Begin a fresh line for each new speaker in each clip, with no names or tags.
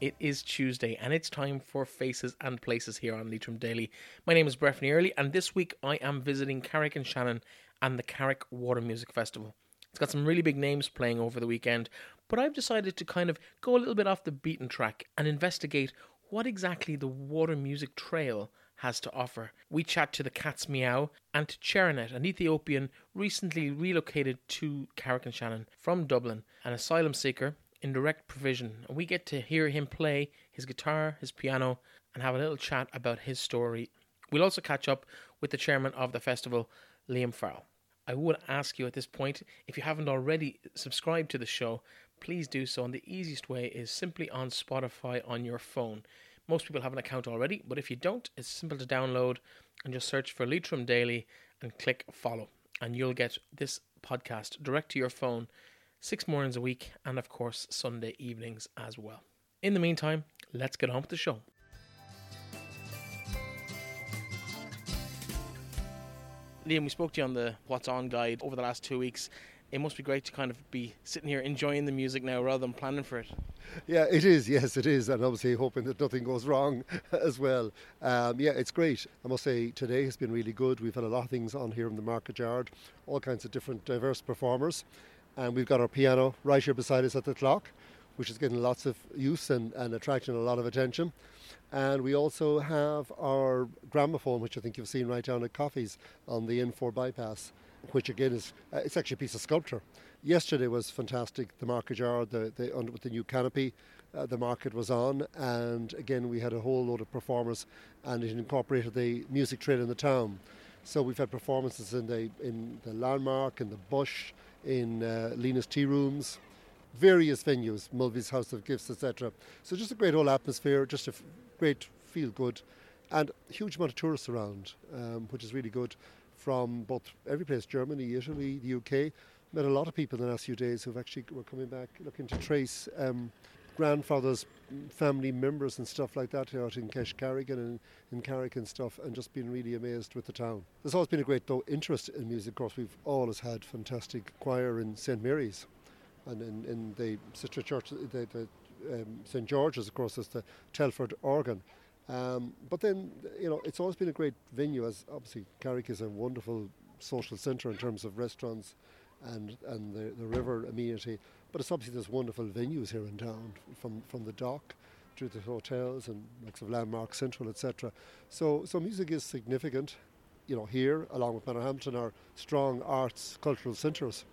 It is Tuesday and it's time for Faces and Places here on Leitrim Daily. My name is Breffney Early and this week I am visiting Carrick-on-Shannon and the Carrick Water Music Festival. It's got some really big names playing over the weekend, but I've decided to kind of go a little bit off the beaten track and investigate what exactly the Water Music Trail has to offer. We chat to the Cat's Meow and to Cherinet, an Ethiopian recently relocated to Carrick-on-Shannon from Dublin, an asylum seeker in direct provision. And we get to hear him play his guitar, his piano, and have a little chat about his story. We'll also catch up with the chairman of the festival, Liam Farrell. I would ask you at this point, if you haven't already subscribed to the show, please do so. And the easiest way is simply on Spotify on your phone. Most people have an account already, but if you don't, it's simple to download and just search for Leitrim Daily and click follow. And you'll get this podcast direct to your phone six mornings a week, and of course, Sunday evenings as well. In the meantime, let's get on with the show. Liam, we spoke to you on the What's On guide over the last two weeks. It must be great to kind of be sitting here enjoying the music now rather than planning for it.
Yeah, it is. Yes, it is, and obviously hoping that nothing goes wrong as well. Um, yeah, it's great. I must say today has been really good. We've had a lot of things on here in the market yard, all kinds of different diverse performers, and we've got our piano right here beside us at the clock, which is getting lots of use and, and attracting a lot of attention. And we also have our gramophone, which I think you've seen right down at Coffee's on the N4 bypass, which again is uh, it's actually a piece of sculpture. Yesterday was fantastic. The market yard, the, the under, with the new canopy, uh, the market was on, and again we had a whole load of performers, and it incorporated the music trail in the town. So we've had performances in the in the landmark, in the bush, in uh, Lena's Tea Rooms, various venues, Mulvey's House of Gifts, etc. So just a great whole atmosphere, just a f- great feel good, and huge amount of tourists around, um, which is really good from both every place, Germany, Italy, the UK. Met a lot of people in the last few days who've actually were coming back looking to trace um, grandfathers, family members, and stuff like that out in Keshcarrigan and in Carrick and stuff, and just been really amazed with the town. There's always been a great though interest in music. Of course, we've always had fantastic choir in St Mary's, and in, in the sister church, the, the um, St George's, of course, is the Telford organ. Um, but then, you know, it's always been a great venue, as obviously Carrick is a wonderful social centre in terms of restaurants and and the, the river amenity. But it's obviously there's wonderful venues here in town, from from the dock to the hotels and likes of Landmark Central, etc. So so music is significant, you know, here along with Manorhamilton are strong arts cultural centres.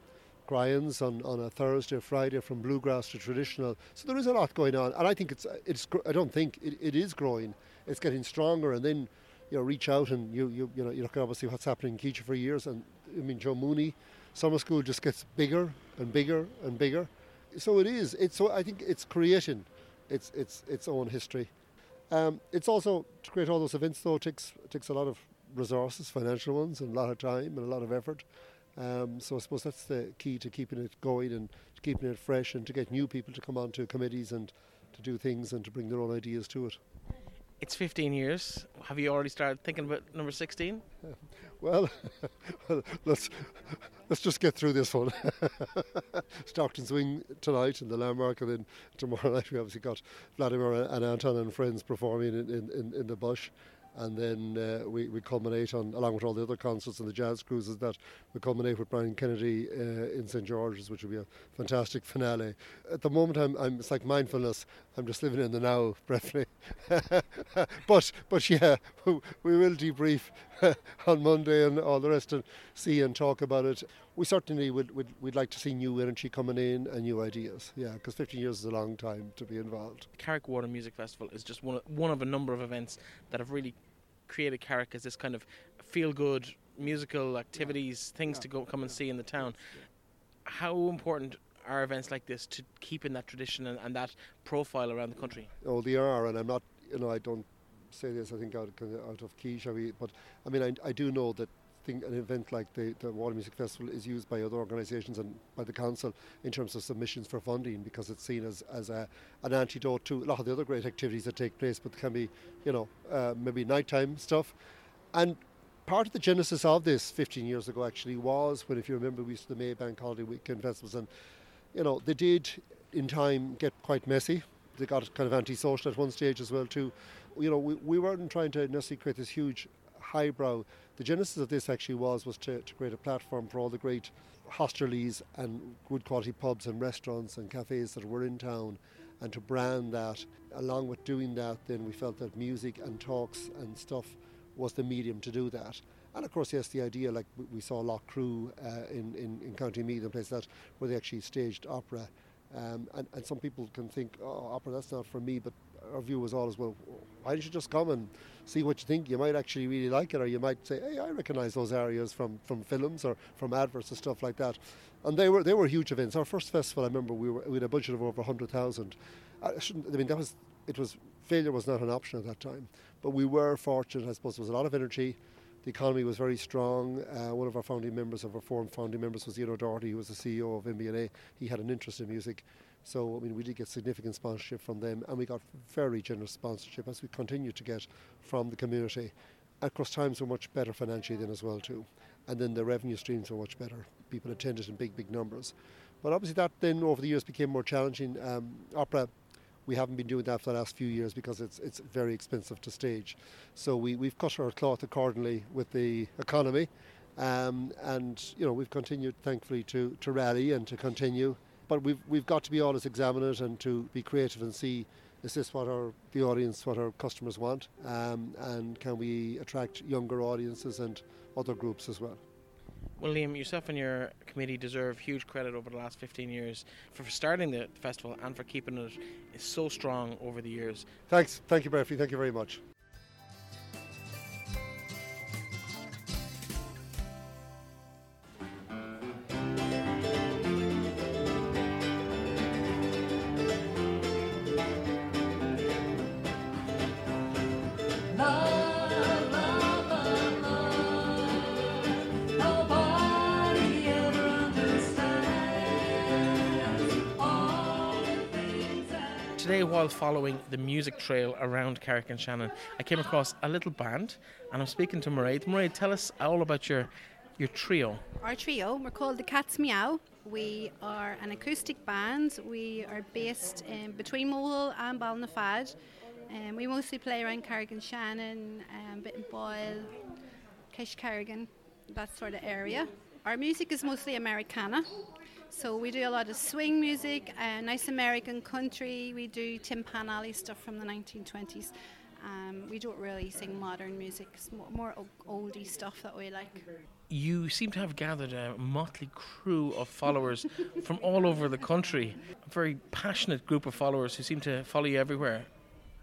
Cryans on, on a Thursday, or Friday, from bluegrass to traditional. So there is a lot going on, and I think it's it's. I don't think it, it is growing. It's getting stronger, and then you know reach out and you you you know you look at obviously what's happening in Keach for years, and I mean Joe Mooney, summer school just gets bigger and bigger and bigger. So it is. It's so I think it's creation, its its its own history. Um, it's also to create all those events though takes takes a lot of resources, financial ones, and a lot of time and a lot of effort. Um, so I suppose that's the key to keeping it going and to keeping it fresh and to get new people to come onto committees and to do things and to bring their own ideas to it.
It's 15 years. Have you already started thinking about number 16?
Well, let's let's just get through this one. Stockton's Wing tonight in the landmark, and then tomorrow night we obviously got Vladimir and Anton and friends performing in, in, in the bush and then uh, we, we culminate on, along with all the other concerts and the jazz cruises, that we culminate with Brian Kennedy uh, in St George's, which will be a fantastic finale. At the moment, I'm, I'm it's like mindfulness. I'm just living in the now, briefly. but but yeah, we will debrief on Monday and all the rest and see and talk about it. We certainly would, would we'd like to see new energy coming in and new ideas. Yeah, because 15 years is a long time to be involved.
Carrick Water Music Festival is just one of, one of a number of events that have really created Carrick as this kind of feel good musical activities, yeah. things yeah. to go come and see in the town. How important are events like this to keeping that tradition and, and, that profile around the country?
Oh, they are, and I'm not, you know, I don't say this, I think, out, out of key, shall we? But I mean, I, I do know that think an event like the, the Water Music Festival is used by other organisations and by the council in terms of submissions for funding because it's seen as, as a, an antidote to a lot of the other great activities that take place, but can be, you know, uh, maybe nighttime stuff. And part of the genesis of this 15 years ago actually was when, if you remember, we used to the Maybank Holiday Weekend Festivals, and you know they did in time get quite messy they got kind of antisocial at one stage as well too. You know, we, we weren't trying to necessarily create this huge highbrow. The genesis of this actually was was to, to create a platform for all the great hostelries and good quality pubs and restaurants and cafes that were in town and to brand that. Along with doing that, then we felt that music and talks and stuff was the medium to do that. And of course, yes, the idea, like we saw Loughcrew uh, in, in, in County Meath and places that where they actually staged opera. Um, and, and some people can think, oh, opera, that's not for me, but our view was always, well, why don't you just come and see what you think? You might actually really like it, or you might say, hey, I recognise those areas from, from films or from adverts and stuff like that. And they were they were huge events. Our first festival, I remember, we, were, we had a budget of over 100,000. I, I mean, that was it was failure was not an option at that time, but we were fortunate. I suppose there was a lot of energy. The economy was very strong. Uh, one of our founding members, of our four founding members, was Ian O'Doherty, who was the CEO of MBNA. He had an interest in music. So, I mean, we did get significant sponsorship from them, and we got very generous sponsorship as we continue to get from the community. Of course, times were much better financially then as well too, and then the revenue streams were much better. People attended in big, big numbers. But obviously, that then over the years became more challenging. Um, opera, we haven't been doing that for the last few years because it's it's very expensive to stage. So we we've cut our cloth accordingly with the economy. Um, and you know we've continued thankfully to, to rally and to continue but we've we've got to be always examine it and to be creative and see is this what our the audience, what our customers want, um, and can we attract younger audiences and other groups as well.
Well, Liam, yourself and your committee deserve huge credit over the last 15 years for starting the festival and for keeping it so strong over the years.
Thanks. Thank you, Murphy. Thank you very much.
Today, while following the music trail around Carrick-on-Shannon, I came across a little band, and I'm speaking to Mairead. Mairead, tell us all about your your trio.
Our trio, we're called the Cats Meow. We are an acoustic band. We are based in between Mohill and Ballinafad. Um, we mostly play around Carrick-on-Shannon, um, Boyle, Keshcarrigan, that sort of area. Our music is mostly Americana. So we do a lot of swing music, uh, nice American country. We do Tin Pan Alley stuff from the 1920s. Um, we don't really sing modern music. It's more, more oldie stuff that we like.
You seem to have gathered a motley crew of followers from all over the country. A very passionate group of followers who seem to follow you everywhere.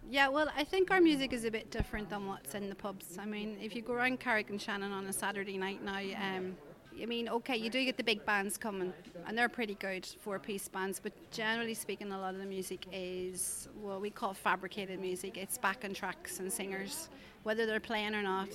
Yeah, well, I think our music is a bit different than what's in the pubs. I mean, if you go around Carrick-on-Shannon on a Saturday night now, um, I mean, okay, you do get the big bands coming, and they're pretty good four piece bands, but generally speaking, a lot of the music is what we call fabricated music. It's backing tracks and singers. Whether they're playing or not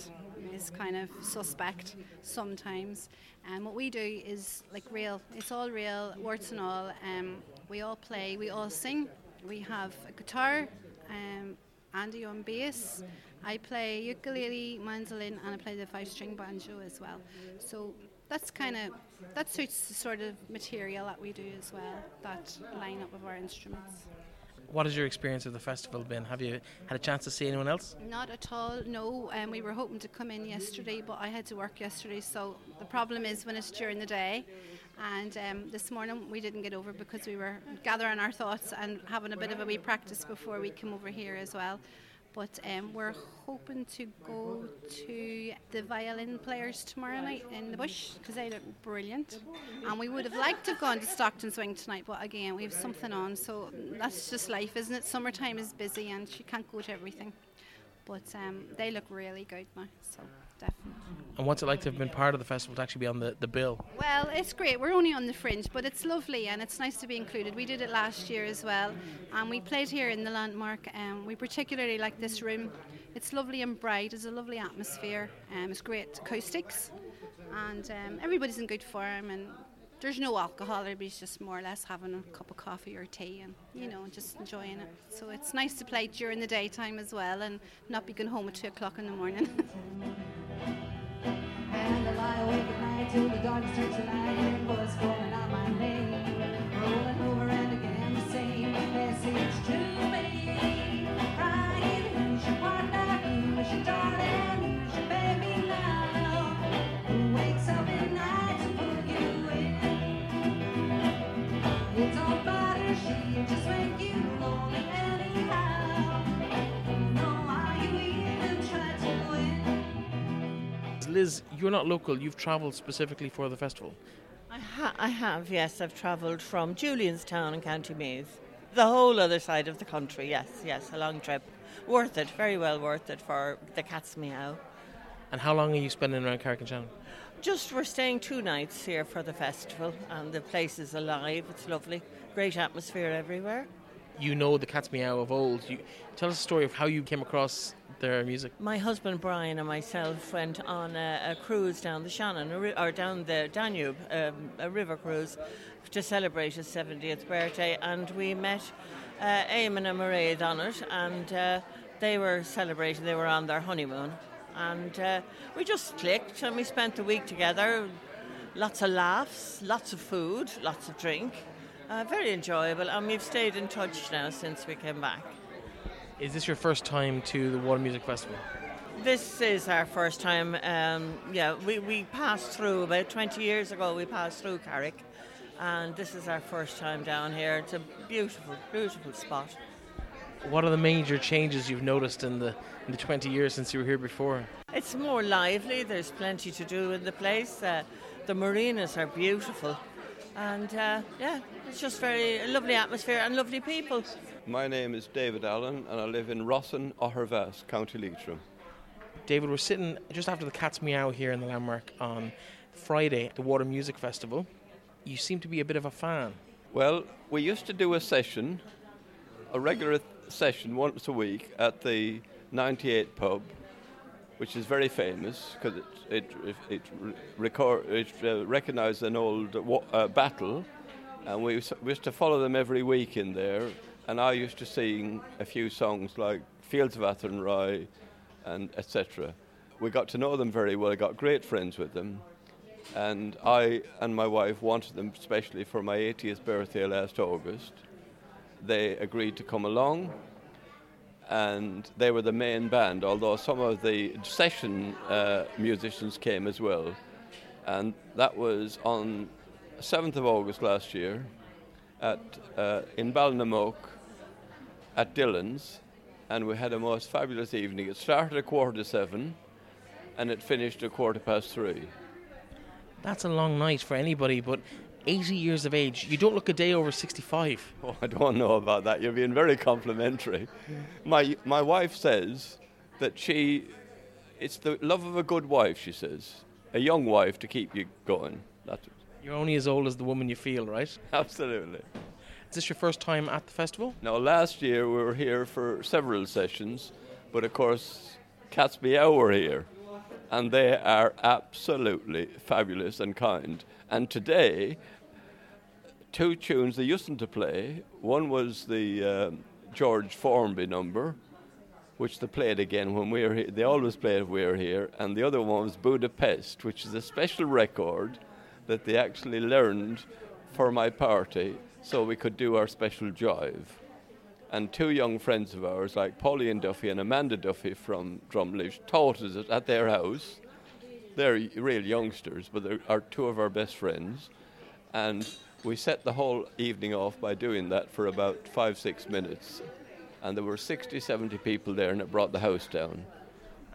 is kind of suspect sometimes. And what we do is like real, it's all real, warts and all. Um, we all play, we all sing. We have a guitar, um, Andy on bass. I play ukulele, mandolin, and I play the five string banjo as well. So that's kind of that suits the sort of material that we do as well. That lineup of our instruments.
What has your experience of the festival been? Have you had a chance to see anyone else?
Not at all. No, um, we were hoping to come in yesterday, but I had to work yesterday. So the problem is when it's during the day. And um, this morning we didn't get over because we were gathering our thoughts and having a bit of a wee practice before we came over here as well. But um, we're hoping to go to the violin players tomorrow night in the bush because they look brilliant. And we would have liked to have gone to Stockton's Wing tonight, but again, we have something on, so that's just life, isn't it? Summertime is busy and you can't go to everything. But um, they look really good now, so definitely.
And what's it like to have been part of the festival to actually be on the, the bill?
Well, it's great. We're only on the fringe, but it's lovely and it's nice to be included. We did it last year as well, and we played here in the landmark. And um, we particularly like this room. It's lovely and bright. It's a lovely atmosphere. Um, it's great acoustics, and um, everybody's in good form. And there's no alcohol. Everybody's just more or less having a cup of coffee or tea, and you know, just enjoying it. So it's nice to play during the daytime as well, and not be going home at two o'clock in the morning. I lie awake at night till the darkness turns to light and was calling out my name. Rolling over and again the same message
Liz, you're not local. You've travelled specifically for the festival.
I, ha- I have, yes. I've travelled from Julianstown in County Meath. The whole other side of the country, yes, yes. A long trip. Worth it, very well worth it for the cat's meow.
And how long are you spending around Carrick-on-Shannon?
Just we're staying two nights here for the festival, and the place is alive. It's lovely. Great atmosphere everywhere.
You know the Cat's Meow of old. You, tell us a story of how you came across their music.
My husband Brian and myself went on a, a cruise down the Shannon, or down the Danube, um, a river cruise, to celebrate his 70th birthday, and we met uh, Eamon and Mairead on it, and uh, they were celebrating. They were on their honeymoon, and uh, we just clicked, and we spent the week together. Lots of laughs, lots of food, lots of drink. Uh, very enjoyable, and we've stayed in touch now since we came back.
Is this your first time to the Water Music Festival?
This is our first time. Um, yeah, we, we passed through about 20 years ago. We passed through Carrick, and this is our first time down here. It's a beautiful, beautiful spot.
What are the major changes you've noticed in the in the 20 years since you were here before?
It's more lively. There's plenty to do in the place. Uh, the marinas are beautiful, and uh, yeah, it's just very a lovely atmosphere and lovely people.
My name is David Allen, and I live in Rossin, Ottervass, County Leitrim.
David, we're sitting just after the Cat's Meow here in the Landmark on Friday, the Water Music Festival. You seem to be a bit of a fan.
Well, we used to do a session, a regular session once a week at the 98 pub, which is very famous because it, it, it, it, record, it uh, recognised an old uh, battle, and we, we used to follow them every week in there. And I used to sing a few songs like Fields of Athenry and etc. We got to know them very well, I got great friends with them. And I and my wife wanted them especially for my 80th birthday last August. They agreed to come along, and they were the main band, although some of the session uh, musicians came as well. And that was on 7th of August last year at, uh, in Ballinamuck at Dillon's, and we had a most fabulous evening. It started at quarter to seven, and it finished at quarter past three.
That's a long night for anybody, but 80 years of age, you don't look a day over 65.
Oh, I don't know about that. You're being very complimentary. My my wife says that she, it's the love of a good wife. She says a young wife to keep you going. That's.
You're only as old as the woman you feel, right?
absolutely.
Is this your first time at the festival?
No, last year we were here for several sessions, but of course, Cats Meow were here, and they are absolutely fabulous and kind. And today, two tunes they used to play. One was the um, George Formby number, which they played again when we were here. They always play it we were here. And the other one was Budapest, which is a special record that they actually learned for my party so we could do our special jive. And two young friends of ours, like Pauline Duffy and Amanda Duffy from Drumlish, taught us it at their house. They're real youngsters, but they are two of our best friends. And we set the whole evening off by doing that for about five, six minutes. And there were 60, 70 people there, and it brought the house down.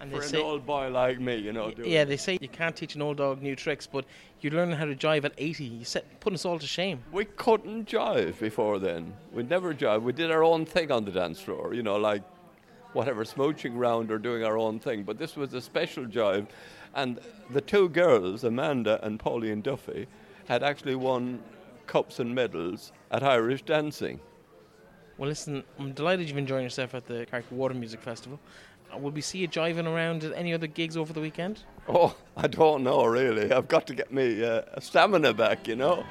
And
For an
say,
old boy like me, you know.
yeah,
it.
they say you can't teach an old dog new tricks, but you're learning how to jive at 80. You set putting us all to shame.
We couldn't jive before then. We'd never jive. We did our own thing on the dance floor, you know, like whatever, smooching round or doing our own thing. But this was a special jive. And the two girls, Amanda and Pauline Duffy, had actually won cups and medals at Irish dancing.
Well, listen, I'm delighted you've enjoyed yourself at the Carrick Water Music Festival. Uh, Will we see you jiving around at any other gigs over the weekend?
Oh, I don't know really. I've got to get me uh, stamina back, you know.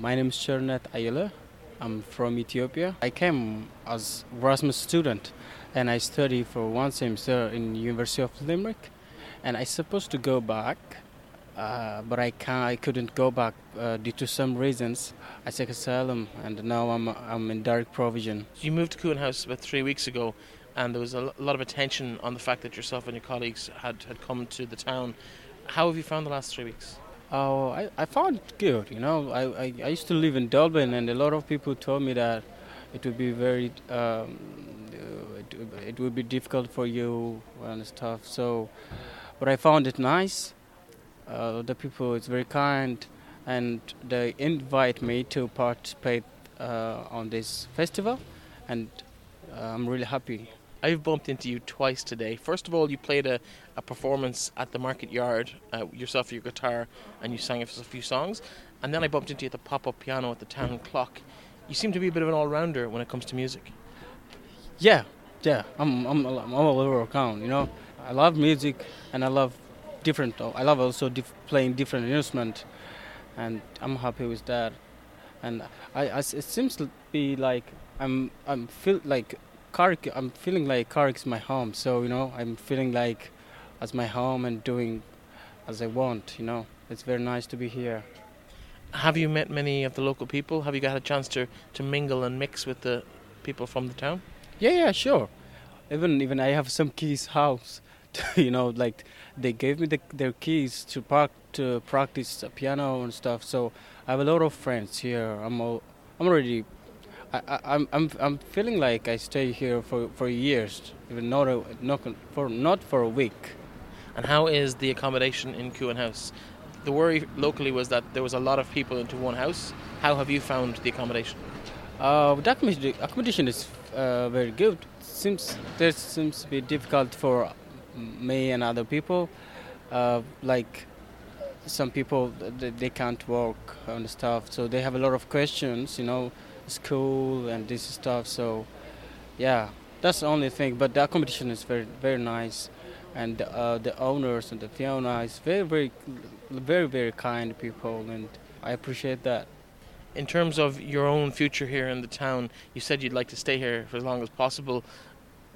My name is Chernet Ayala. I'm from Ethiopia. I came as Erasmus student and I study for one semester in University of Limerick and I supposed to go back uh, but I can't, I couldn't go back uh, due to some reasons. I took asylum and now I'm, I'm in direct provision.
You moved to Coon House about three weeks ago, and there was a lot of attention on the fact that yourself and your colleagues had, had come to the town. How have you found the last three weeks?
Oh, I, I found it good. You know, I, I, I used to live in Dublin, and a lot of people told me that it would be very, um, it, it would be difficult for you and stuff. So, but I found it nice. Uh, the people is very kind, and they invite me to participate uh, on this festival, and uh, I'm really happy.
I've bumped into you twice today. First of all, you played a, a performance at the Market Yard, uh, yourself your guitar, and you sang us a few songs. And then I bumped into you at the pop up piano at the town clock. You seem to be a bit of an all rounder when it comes to music.
Yeah, yeah. I'm I'm I'm all over town. You know, I love music and I love different. I love also dif- playing different instrument, and I'm happy with that. And I, I it seems to be like I'm I'm feel like Carrick. I'm feeling like Carrick is my home. So you know, I'm feeling like as my home and doing as I want. You know, it's very nice to be here.
Have you met many of the local people? Have you got a chance to, to mingle and mix with the people from the town?
Yeah, yeah, sure. Even even I have some keys house. you know, like they gave me the, their keys to park to practice piano and stuff. So I have a lot of friends here. I'm all, I'm already. I, I, I'm I'm I'm feeling like I stay here for, for years, even not a, not for not for a week.
And how is the accommodation in Coon House? The worry locally was that there was a lot of people into one house. How have you found the accommodation?
Uh, the accommodation, accommodation is uh, very good. Seems there seems to be difficult for me and other people. Uh, like some people, they, they can't work and stuff, so they have a lot of questions. You know, school and this stuff. So yeah, that's the only thing. But the accommodation is very very nice, and uh, the owners and the Fiona is very very very very kind people, and I appreciate that.
In terms of your own future here in the town, you said you'd like to stay here for as long as possible.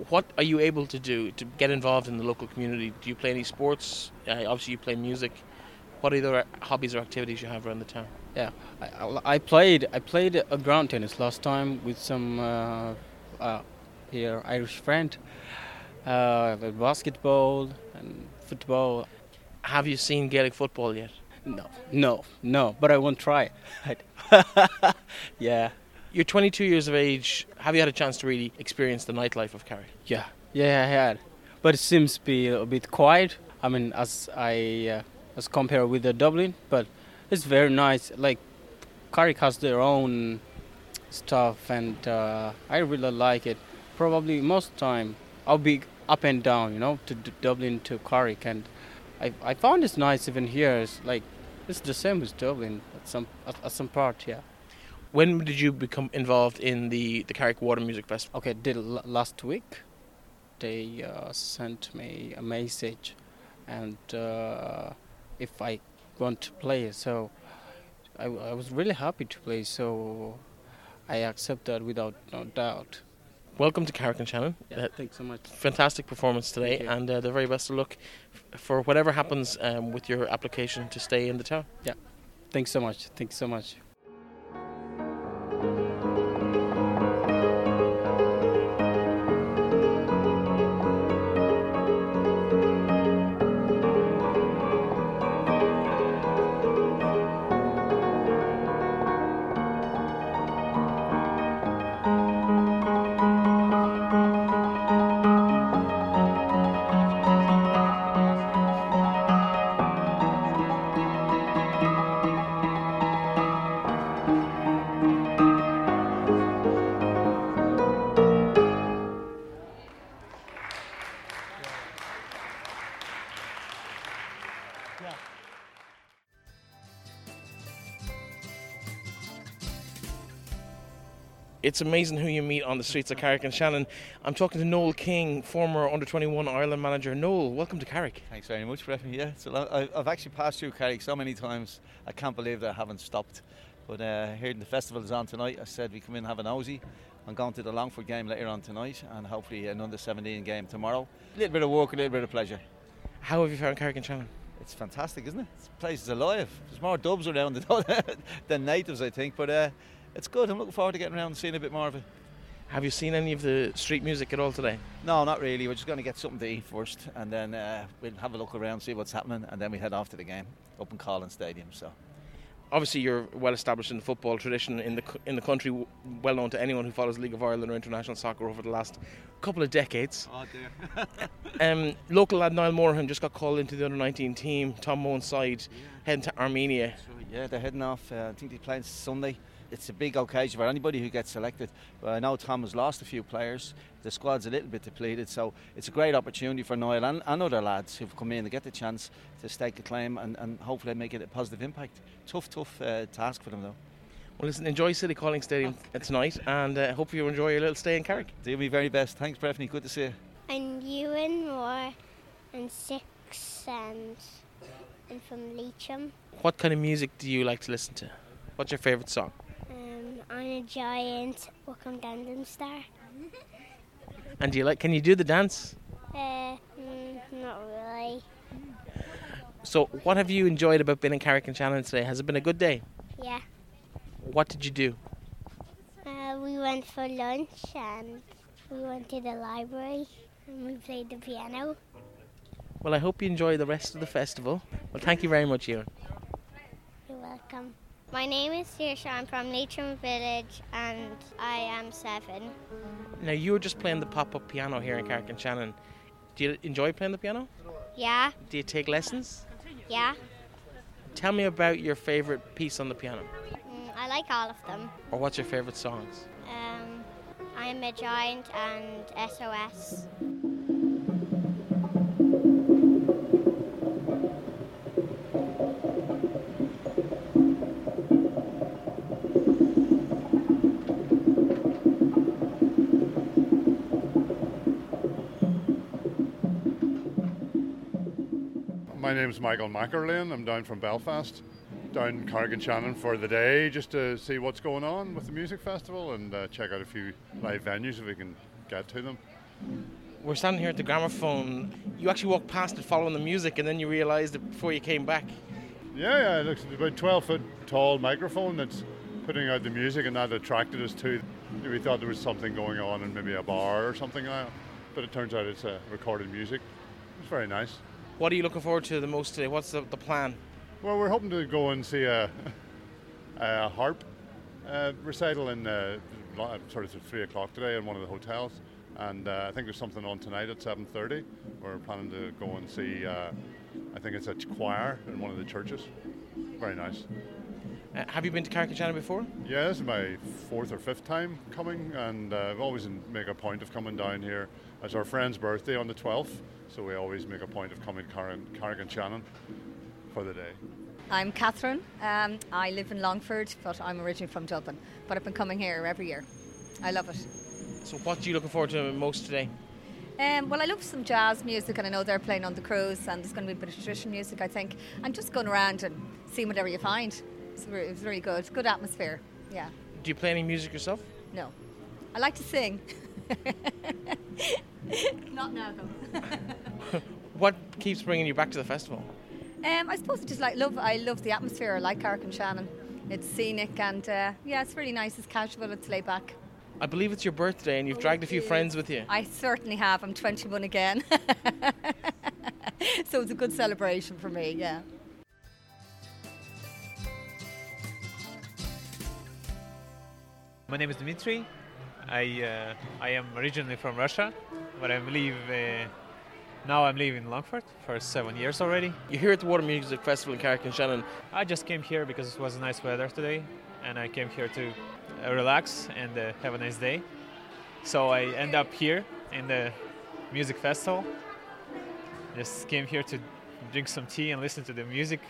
What are you able to do to get involved in the local community? Do you play any sports? Uh, obviously, you play music. What other hobbies or activities you have around the town?
Yeah, I, I- played I played a ground tennis last time with some uh, uh, here Irish friend. Uh, basketball and football.
Have you seen Gaelic football yet?
No, no, no. But I won't try. yeah,
You're 22 years of age. Have you had a chance to really experience the nightlife of Kerry?
yeah, yeah. I had, but it seems to be a bit quiet. I mean, as I uh, as compared with the Dublin, but it's very nice. Like Carrick has their own stuff, and uh, I really like it. Probably most time I'll be up and down, you know, to D- Dublin to Carrick, and I I found it's nice even here. It's like it's the same as Dublin at some at, at some part, yeah.
When did you become involved in the, the Carrick Water Music Festival?
Okay, did l- last week they uh, sent me a message, and uh, if I want to play, so I was really happy to play. So I accept that without no doubt.
Welcome to Carrick-on-Shannon.
Yeah,
Uh,
thanks so much.
fantastic performance today, and uh, the very best of luck f- for whatever happens um, with your application to stay in the town.
Yeah, thanks so much. Thanks so much.
It's amazing who you meet on the streets of Carrick-on-Shannon. I'm talking to Noel King, former under 21 Ireland manager. Noel, welcome to Carrick.
Thanks very much, Brett. Yeah, so lo- I- I've actually passed through Carrick so many times. I can't believe that I haven't stopped. But uh, hearing the festival is on tonight, I said we come in and have an nosy. I'm going to the Longford game later on tonight, and hopefully another 17 game tomorrow. A little bit of work, a little bit of pleasure.
How have you found Carrick-on-Shannon?
It's fantastic, isn't it? This place is alive. There's more dubs around than, than natives, I think, but uh, it's good. I'm looking forward to getting around and seeing a bit more of it.
Have you seen any of the street music at all today?
No, not really. We're just going to get something to eat first, and then uh, we'll have a look around, see what's happening, and then we head off to the game up in Collins Stadium. So.
Obviously, you're well established in the football tradition in the in the country, well known to anyone who follows League of Ireland or international soccer over the last couple of decades.
Oh dear.
Um, local lad Niall Moorhan just got called into the under 19 team. Tom Mohan's side heading to Armenia.
Yeah, they're heading off. Uh, I think they're playing Sunday. It's a big occasion for anybody who gets selected. But I know Tom has lost a few players. The squad's a little bit depleted, so it's a great opportunity for Niall and, and other lads who've come in to get the chance to stake a claim and, and hopefully make it a positive impact. Tough, tough uh, task for them though.
Well, listen, enjoy City Calling Stadium tonight, and uh, hope you enjoy your little stay in Carrick.
Do me very best. Thanks, Breffney. Good to see you.
And you Ewan Moore and six and I'm from Leitrim.
What kind of music do you like to listen to? What's your favourite song?
A giant Welcome Gundam Star.
And do you like? Can you do the dance?
Uh, mm, not really.
So, what have you enjoyed about being in Carrick-on-Shannon today? Has it been a good day?
Yeah.
What did you do?
Uh, we went for lunch and we went to the library and we played the piano.
Well, I hope you enjoy the rest of the festival. Well, thank you very much, Ewan.
You're welcome. My name is Saoirse. I'm from Leitrim Village and I am seven.
Now, you were just playing the pop-up piano here in Carrick-on-Shannon. Do you enjoy playing the piano?
Yeah,
Do you take lessons?
yeah.
Tell me about your favourite piece on the piano,
Mm, I like all of them.
or what's your favourite songs?
Um, I'm a giant and SOS.
My name's Michael Mackerlane. I'm down from Belfast, down Carrick-on-Shannon for the day just to see what's going on with the music festival and uh, check out a few live venues if we can get to them.
We're standing here at the gramophone. You actually walked past it following the music, and then you realised it before you came back.
Yeah, yeah, it looks about 12 foot tall microphone that's putting out the music, and that attracted us to. We thought there was something going on in maybe a bar or something like that, but it turns out it's uh, recorded music. It's very nice.
What are you looking forward to the most today? What's the, the plan?
Well, we're hoping to go and see a, a harp uh, recital in uh, sort of three o'clock today in one of the hotels, and uh, I think there's something on tonight at seven thirty. We're planning to go and see. Uh, I think it's a choir in one of the churches. Very nice.
Uh, have you been to Carrick before?
Yeah, this is my fourth or fifth time coming, and uh, I've always in- make a point of coming down here. It's our friend's birthday on the 12th, so we always make a point of coming to Carrick Carrick for the day.
I'm Catherine. Um, I live in Longford, but I'm originally from Dublin. But I've been coming here every year. I love it.
So, what are you looking forward to most today?
Um, well, I love some jazz music, and I know they're playing on the cruise, and there's going to be a bit of traditional music, I think. And just going around and seeing whatever you find. It's, re- it's really good. It's good atmosphere. Yeah.
Do you play any music yourself?
No. I like to sing. Not now, though.
What keeps bringing you back to the festival?
Um, I suppose I just like love. I love the atmosphere. I like Carrick-on-Shannon. It's scenic and uh, yeah, it's really nice. It's casual. It's laid back.
I believe it's your birthday, and you've dragged a few friends with you.
I certainly have. I'm 21 again, so it's a good celebration for me. Yeah.
My name is Dmitry. I uh, I am originally from Russia, but I live uh, now. I'm living in Longford for seven years already.
You're here at the Water Music Festival in Carrick-on-Shannon.
I just came here because it was nice weather today, and I came here to uh, relax and uh, have a nice day. So I end up here in the music festival. Just came here to drink some tea and listen to the music.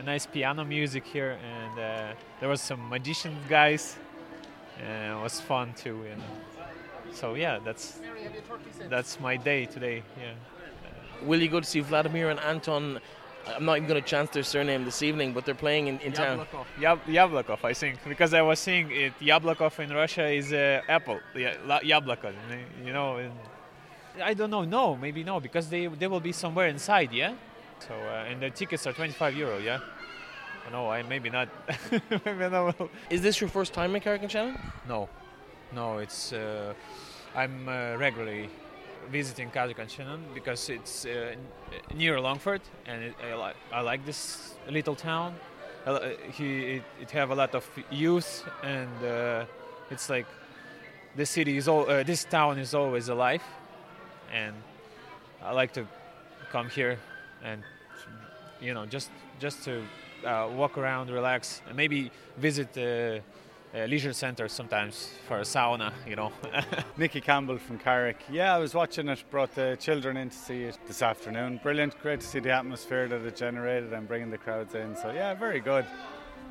A nice piano music here, and uh, there was some magician guys. Uh, it was fun too, you know. So yeah, that's that's my day today. Yeah.
Will you go to see Vladimir and Anton I'm not even going to chance their surname this evening, but they're playing in, in town.
Yablokov. Yab- Yablokov, I think, because I was seeing it. Yablokov in Russia is uh, apple. Yeah, la- Yabloko, you know. I don't know. No, maybe no, because they they will be somewhere inside. Yeah. So uh, and the tickets are 25 euro. Yeah. No, I maybe not. maybe not.
Is this your first time in Carrick-on-Shannon?
No, no. It's uh, I'm uh, regularly visiting Carrick-on-Shannon because it's uh, near Longford, and it, I, like I like this little town. I li- He it, it have a lot of youth, and uh, it's like the city is all uh, this town is always alive, and I like to come here and you know just just to uh, walk around, relax, and maybe visit the uh, leisure center sometimes for a sauna. You know.
Nicky Campbell from Carrick. Yeah, I was watching it, brought the children in to see it this afternoon. Brilliant, great to see the atmosphere that it generated and bringing the crowds in. So, yeah, very good.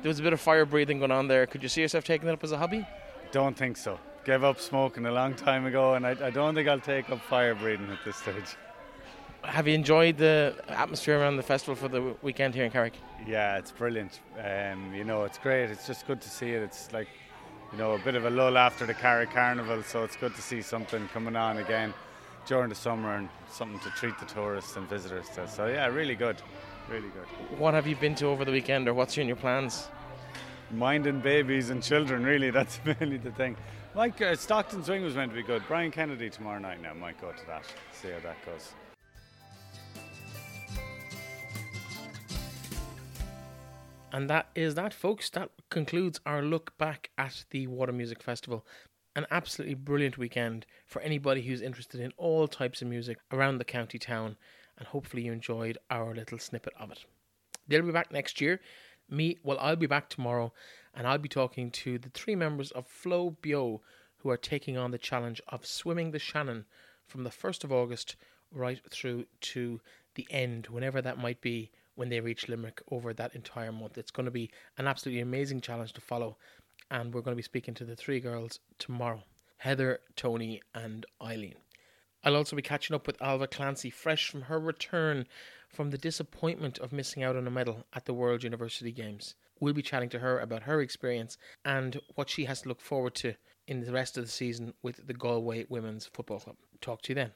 There was a bit of fire breathing going on there. Could you see yourself taking it up as a hobby?
Don't think so. Gave up smoking a long time ago, and I, I don't think I'll take up fire breathing at this stage.
Have you enjoyed the atmosphere around the festival for the weekend here in Carrick?
Yeah, it's brilliant. Um, you know, it's great. It's just good to see it. It's like, you know, a bit of a lull after the Carrick Carnival, so it's good to see something coming on again during the summer and something to treat the tourists and visitors to. So, yeah, really good. Really good.
What have you been to over the weekend, or what's in your plans?
Minding babies and children, really, that's mainly the thing. Mike uh, Stockton's Wing was meant to be good. Brian Kennedy tomorrow night now might go to that, see how that goes.
And that is that, folks. That concludes our look back at the Water Music Festival. An absolutely brilliant weekend for anybody who's interested in all types of music around the county town, and hopefully you enjoyed our little snippet of it. They'll be back next year. Me, well, I'll be back tomorrow, and I'll be talking to the three members of Flow Bio who are taking on the challenge of swimming the Shannon from the 1st of August right through to the end, whenever that might be when they reach Limerick over that entire month. It's going to be an absolutely amazing challenge to follow, and we're going to be speaking to the three girls tomorrow Heather, Tony, and Eileen. I'll also be catching up with Alva Clancy, fresh from her return from the disappointment of missing out on a medal at the World University Games. We'll be chatting to her about her experience and what she has to look forward to in the rest of the season with the Galway Women's Football Club. Talk to you then.